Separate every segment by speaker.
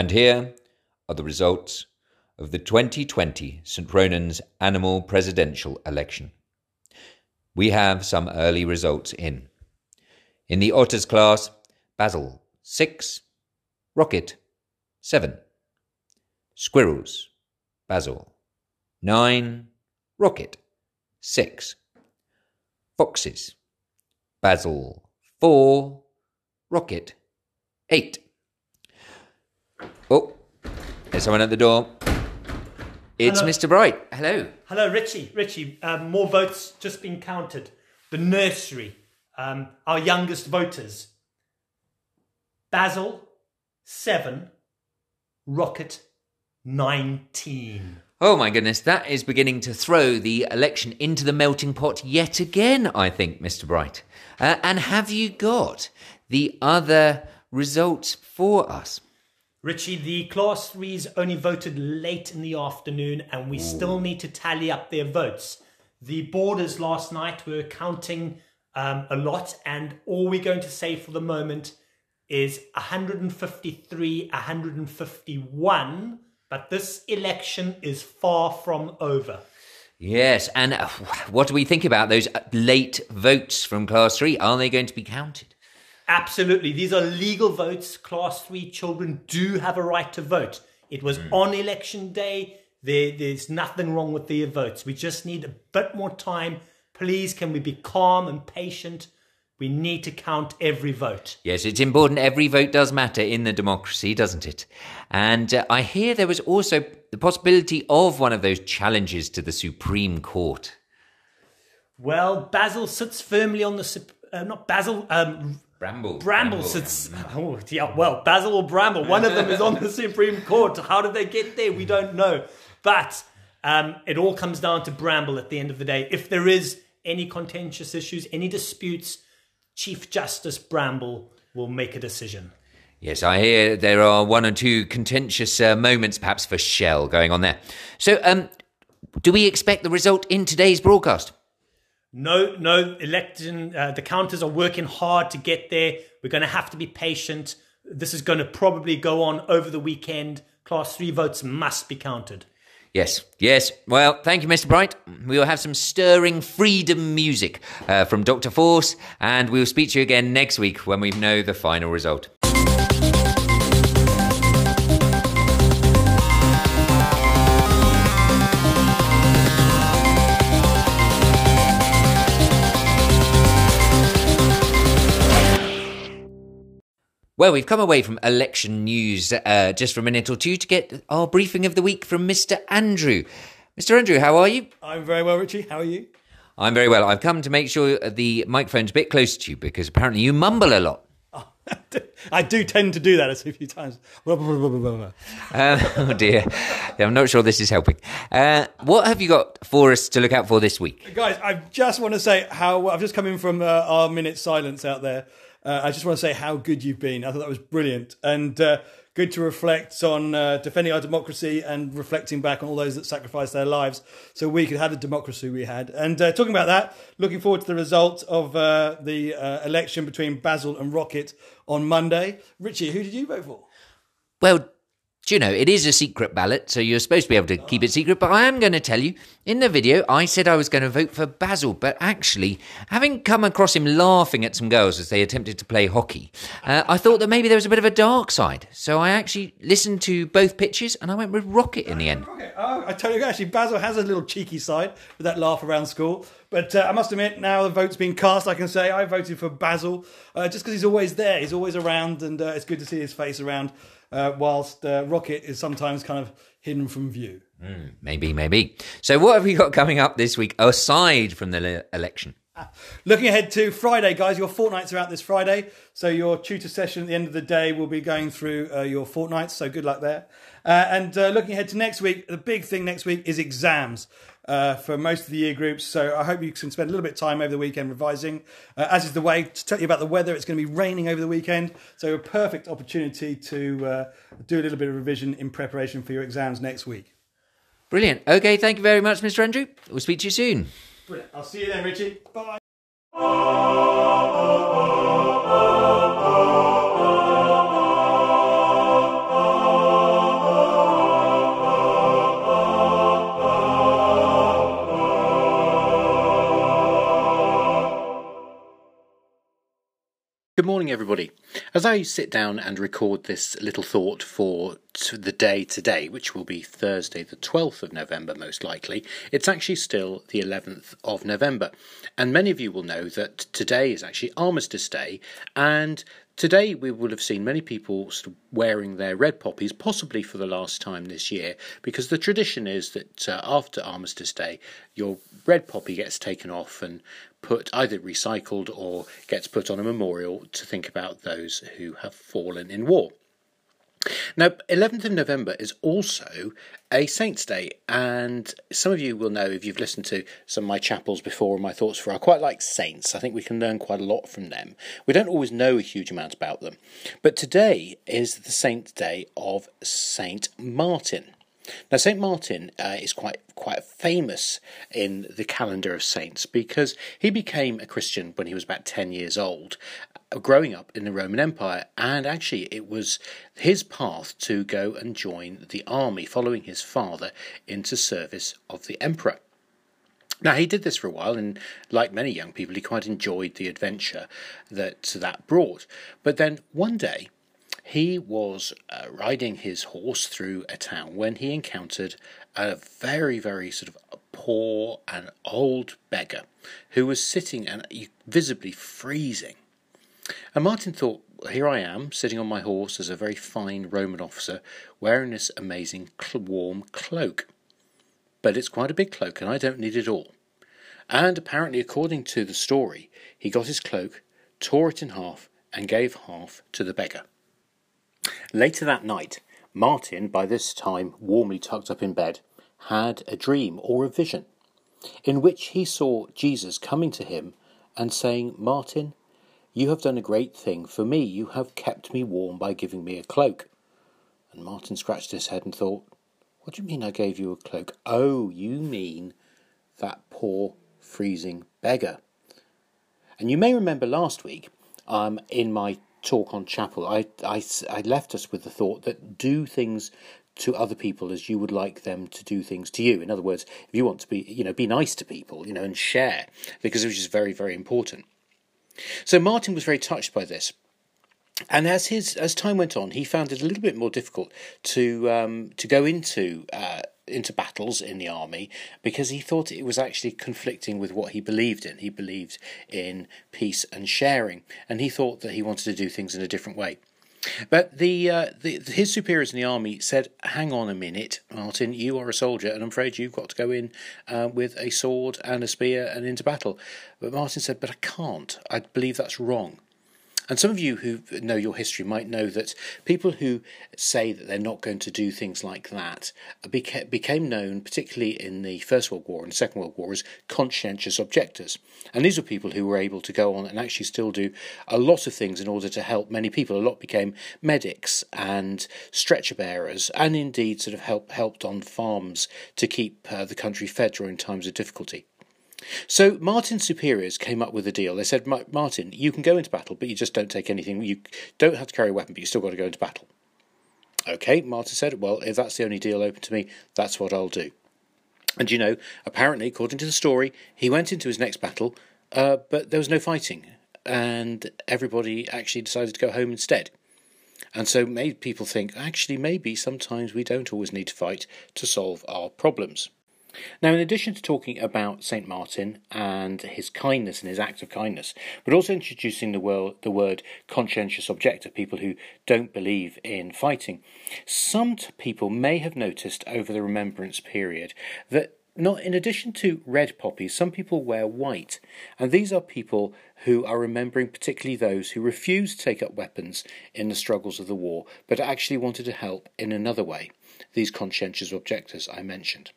Speaker 1: And here are the results of the 2020 St. Ronan's Animal Presidential Election. We have some early results in. In the Otters class, Basil 6, Rocket 7, Squirrels, Basil 9, Rocket 6, Foxes, Basil 4, Rocket 8. Oh, there's someone at the door. It's
Speaker 2: Hello.
Speaker 1: Mr. Bright. Hello.
Speaker 2: Hello, Richie. Richie, um, more votes just been counted. The nursery, um, our youngest voters. Basil, seven. Rocket, 19.
Speaker 1: Oh my goodness, that is beginning to throw the election into the melting pot yet again, I think, Mr. Bright. Uh, and have you got the other results for us?
Speaker 2: Richie, the class threes only voted late in the afternoon, and we still need to tally up their votes. The boarders last night were counting um, a lot, and all we're going to say for the moment is 153, 151. But this election is far from over.
Speaker 1: Yes, and uh, what do we think about those uh, late votes from Class 3? Are they going to be counted?
Speaker 2: Absolutely. These are legal votes. Class three children do have a right to vote. It was on election day. There, there's nothing wrong with their votes. We just need a bit more time. Please, can we be calm and patient? We need to count every vote.
Speaker 1: Yes, it's important. Every vote does matter in the democracy, doesn't it? And uh, I hear there was also the possibility of one of those challenges to the Supreme Court.
Speaker 2: Well, Basil sits firmly on the. Uh, not Basil. Um,
Speaker 1: Bramble.
Speaker 2: Bramble sits. Oh, yeah, well, Basil or Bramble, one of them is on the Supreme Court. How did they get there? We don't know. But um, it all comes down to Bramble at the end of the day. If there is any contentious issues, any disputes, Chief Justice Bramble will make a decision.
Speaker 1: Yes, I hear there are one or two contentious uh, moments, perhaps for Shell, going on there. So, um, do we expect the result in today's broadcast?
Speaker 2: No, no election. Uh, the counters are working hard to get there. We're going to have to be patient. This is going to probably go on over the weekend. Class three votes must be counted.
Speaker 1: Yes, yes. Well, thank you, Mr. Bright. We will have some stirring freedom music uh, from Dr. Force, and we will speak to you again next week when we know the final result. Well, we've come away from election news uh, just for a minute or two to get our briefing of the week from Mr. Andrew. Mr. Andrew, how are you?
Speaker 3: I'm very well, Richie. How are you?
Speaker 1: I'm very well. I've come to make sure the microphone's a bit closer to you because apparently you mumble a lot.
Speaker 3: I do tend to do that a few times.
Speaker 1: Uh, oh dear. Yeah, I'm not sure this is helping. Uh, what have you got for us to look out for this week?
Speaker 3: Guys, I just want to say how I've just come in from uh, our minute silence out there. Uh, I just want to say how good you've been. I thought that was brilliant and uh, good to reflect on uh, defending our democracy and reflecting back on all those that sacrificed their lives so we could have the democracy we had. And uh, talking about that, looking forward to the result of uh, the uh, election between Basil and Rocket on Monday. Richie, who did you vote for?
Speaker 1: Well, you know, it is a secret ballot, so you're supposed to be able to keep it secret. But I am going to tell you, in the video, I said I was going to vote for Basil. But actually, having come across him laughing at some girls as they attempted to play hockey, uh, I thought that maybe there was a bit of a dark side. So I actually listened to both pitches and I went with Rocket in the end.
Speaker 3: Oh, I tell you, actually, Basil has a little cheeky side with that laugh around school. But uh, I must admit, now the vote's been cast, I can say I voted for Basil uh, just because he's always there. He's always around, and uh, it's good to see his face around. Uh, whilst uh, Rocket is sometimes kind of hidden from view.
Speaker 1: Maybe, maybe. So, what have we got coming up this week aside from the le- election?
Speaker 3: Looking ahead to Friday, guys, your fortnights are out this Friday. So your tutor session at the end of the day will be going through uh, your fortnights. So good luck there. Uh, and uh, looking ahead to next week, the big thing next week is exams. Uh, for most of the year groups. So I hope you can spend a little bit of time over the weekend revising. Uh, as is the way to tell you about the weather, it's going to be raining over the weekend. So a perfect opportunity to uh, do a little bit of revision in preparation for your exams next week.
Speaker 1: Brilliant. Okay, thank you very much, Mr. Andrew. We'll speak to you soon.
Speaker 3: Brilliant. I'll see you then, Richie. Bye.
Speaker 4: Good morning, everybody. As I sit down and record this little thought for the day today, which will be Thursday, the 12th of November, most likely, it's actually still the 11th of November. And many of you will know that today is actually Armistice Day, and Today, we will have seen many people wearing their red poppies, possibly for the last time this year, because the tradition is that uh, after Armistice Day, your red poppy gets taken off and put either recycled or gets put on a memorial to think about those who have fallen in war. Now, 11th of November is also a Saints' Day, and some of you will know if you've listened to some of my chapels before and my thoughts for I quite like saints. I think we can learn quite a lot from them. We don't always know a huge amount about them, but today is the Saints' Day of Saint Martin. Now, Saint Martin uh, is quite quite famous in the calendar of saints because he became a Christian when he was about ten years old, growing up in the Roman Empire, and actually it was his path to go and join the army, following his father into service of the emperor. Now he did this for a while, and like many young people, he quite enjoyed the adventure that that brought. But then one day he was uh, riding his horse through a town when he encountered a very, very sort of poor and old beggar who was sitting and visibly freezing. And Martin thought, here I am, sitting on my horse as a very fine Roman officer, wearing this amazing warm cloak. But it's quite a big cloak, and I don't need it all. And apparently, according to the story, he got his cloak, tore it in half, and gave half to the beggar. Later that night, Martin, by this time warmly tucked up in bed, had a dream or a vision in which he saw Jesus coming to him and saying, Martin, you have done a great thing for me. You have kept me warm by giving me a cloak. And Martin scratched his head and thought, What do you mean I gave you a cloak? Oh, you mean that poor freezing beggar. And you may remember last week, um, in my talk on chapel, I, I, I left us with the thought that do things to other people as you would like them to do things to you. In other words, if you want to be, you know, be nice to people, you know, and share, because it was just very, very important. So Martin was very touched by this. And as his as time went on, he found it a little bit more difficult to um, to go into uh, into battles in the army because he thought it was actually conflicting with what he believed in. He believed in peace and sharing, and he thought that he wanted to do things in a different way. But the, uh, the, his superiors in the army said, "Hang on a minute, Martin. You are a soldier, and I'm afraid you've got to go in uh, with a sword and a spear and into battle." But Martin said, "But I can't. I believe that's wrong." And some of you who know your history might know that people who say that they're not going to do things like that became known, particularly in the First World War and Second World War, as conscientious objectors. And these were people who were able to go on and actually still do a lot of things in order to help many people. A lot became medics and stretcher bearers, and indeed sort of help, helped on farms to keep uh, the country fed during times of difficulty. So Martin's superiors came up with a deal. They said, Martin, you can go into battle, but you just don't take anything. You don't have to carry a weapon, but you still got to go into battle. Okay, Martin said, well, if that's the only deal open to me, that's what I'll do. And you know, apparently, according to the story, he went into his next battle, uh, but there was no fighting, and everybody actually decided to go home instead. And so made people think, actually, maybe sometimes we don't always need to fight to solve our problems. Now, in addition to talking about St. Martin and his kindness and his act of kindness, but also introducing the, word, the word conscientious objector, people who don't believe in fighting, some people may have noticed over the remembrance period that not in addition to red poppies, some people wear white, and these are people who are remembering particularly those who refused to take up weapons in the struggles of the war, but actually wanted to help in another way. These conscientious objectors I mentioned.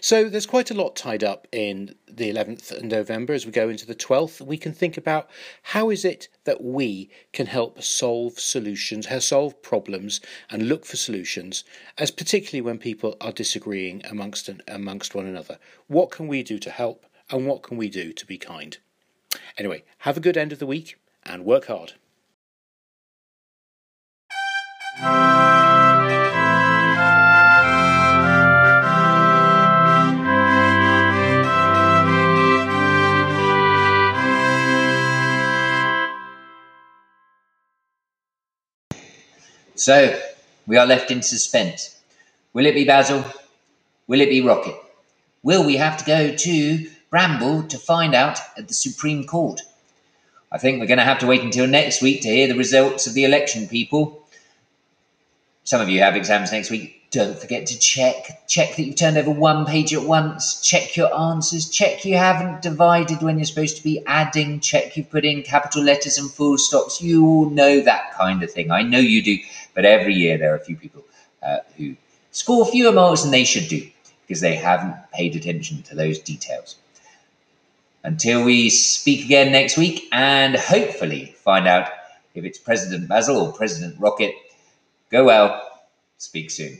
Speaker 4: So there's quite a lot tied up in the 11th of November as we go into the 12th. We can think about how is it that we can help solve solutions, solve problems and look for solutions, as particularly when people are disagreeing amongst amongst one another. What can we do to help and what can we do to be kind? Anyway, have a good end of the week and work hard.
Speaker 1: So, we are left in suspense. Will it be Basil? Will it be Rocket? Will we have to go to Bramble to find out at the Supreme Court? I think we're going to have to wait until next week to hear the results of the election, people. Some of you have exams next week. Don't forget to check. Check that you've turned over one page at once. Check your answers. Check you haven't divided when you're supposed to be adding. Check you've put in capital letters and full stops. You all know that kind of thing. I know you do. But every year there are a few people uh, who score fewer marks than they should do because they haven't paid attention to those details. Until we speak again next week and hopefully find out if it's President Basil or President Rocket, go well. Speak soon.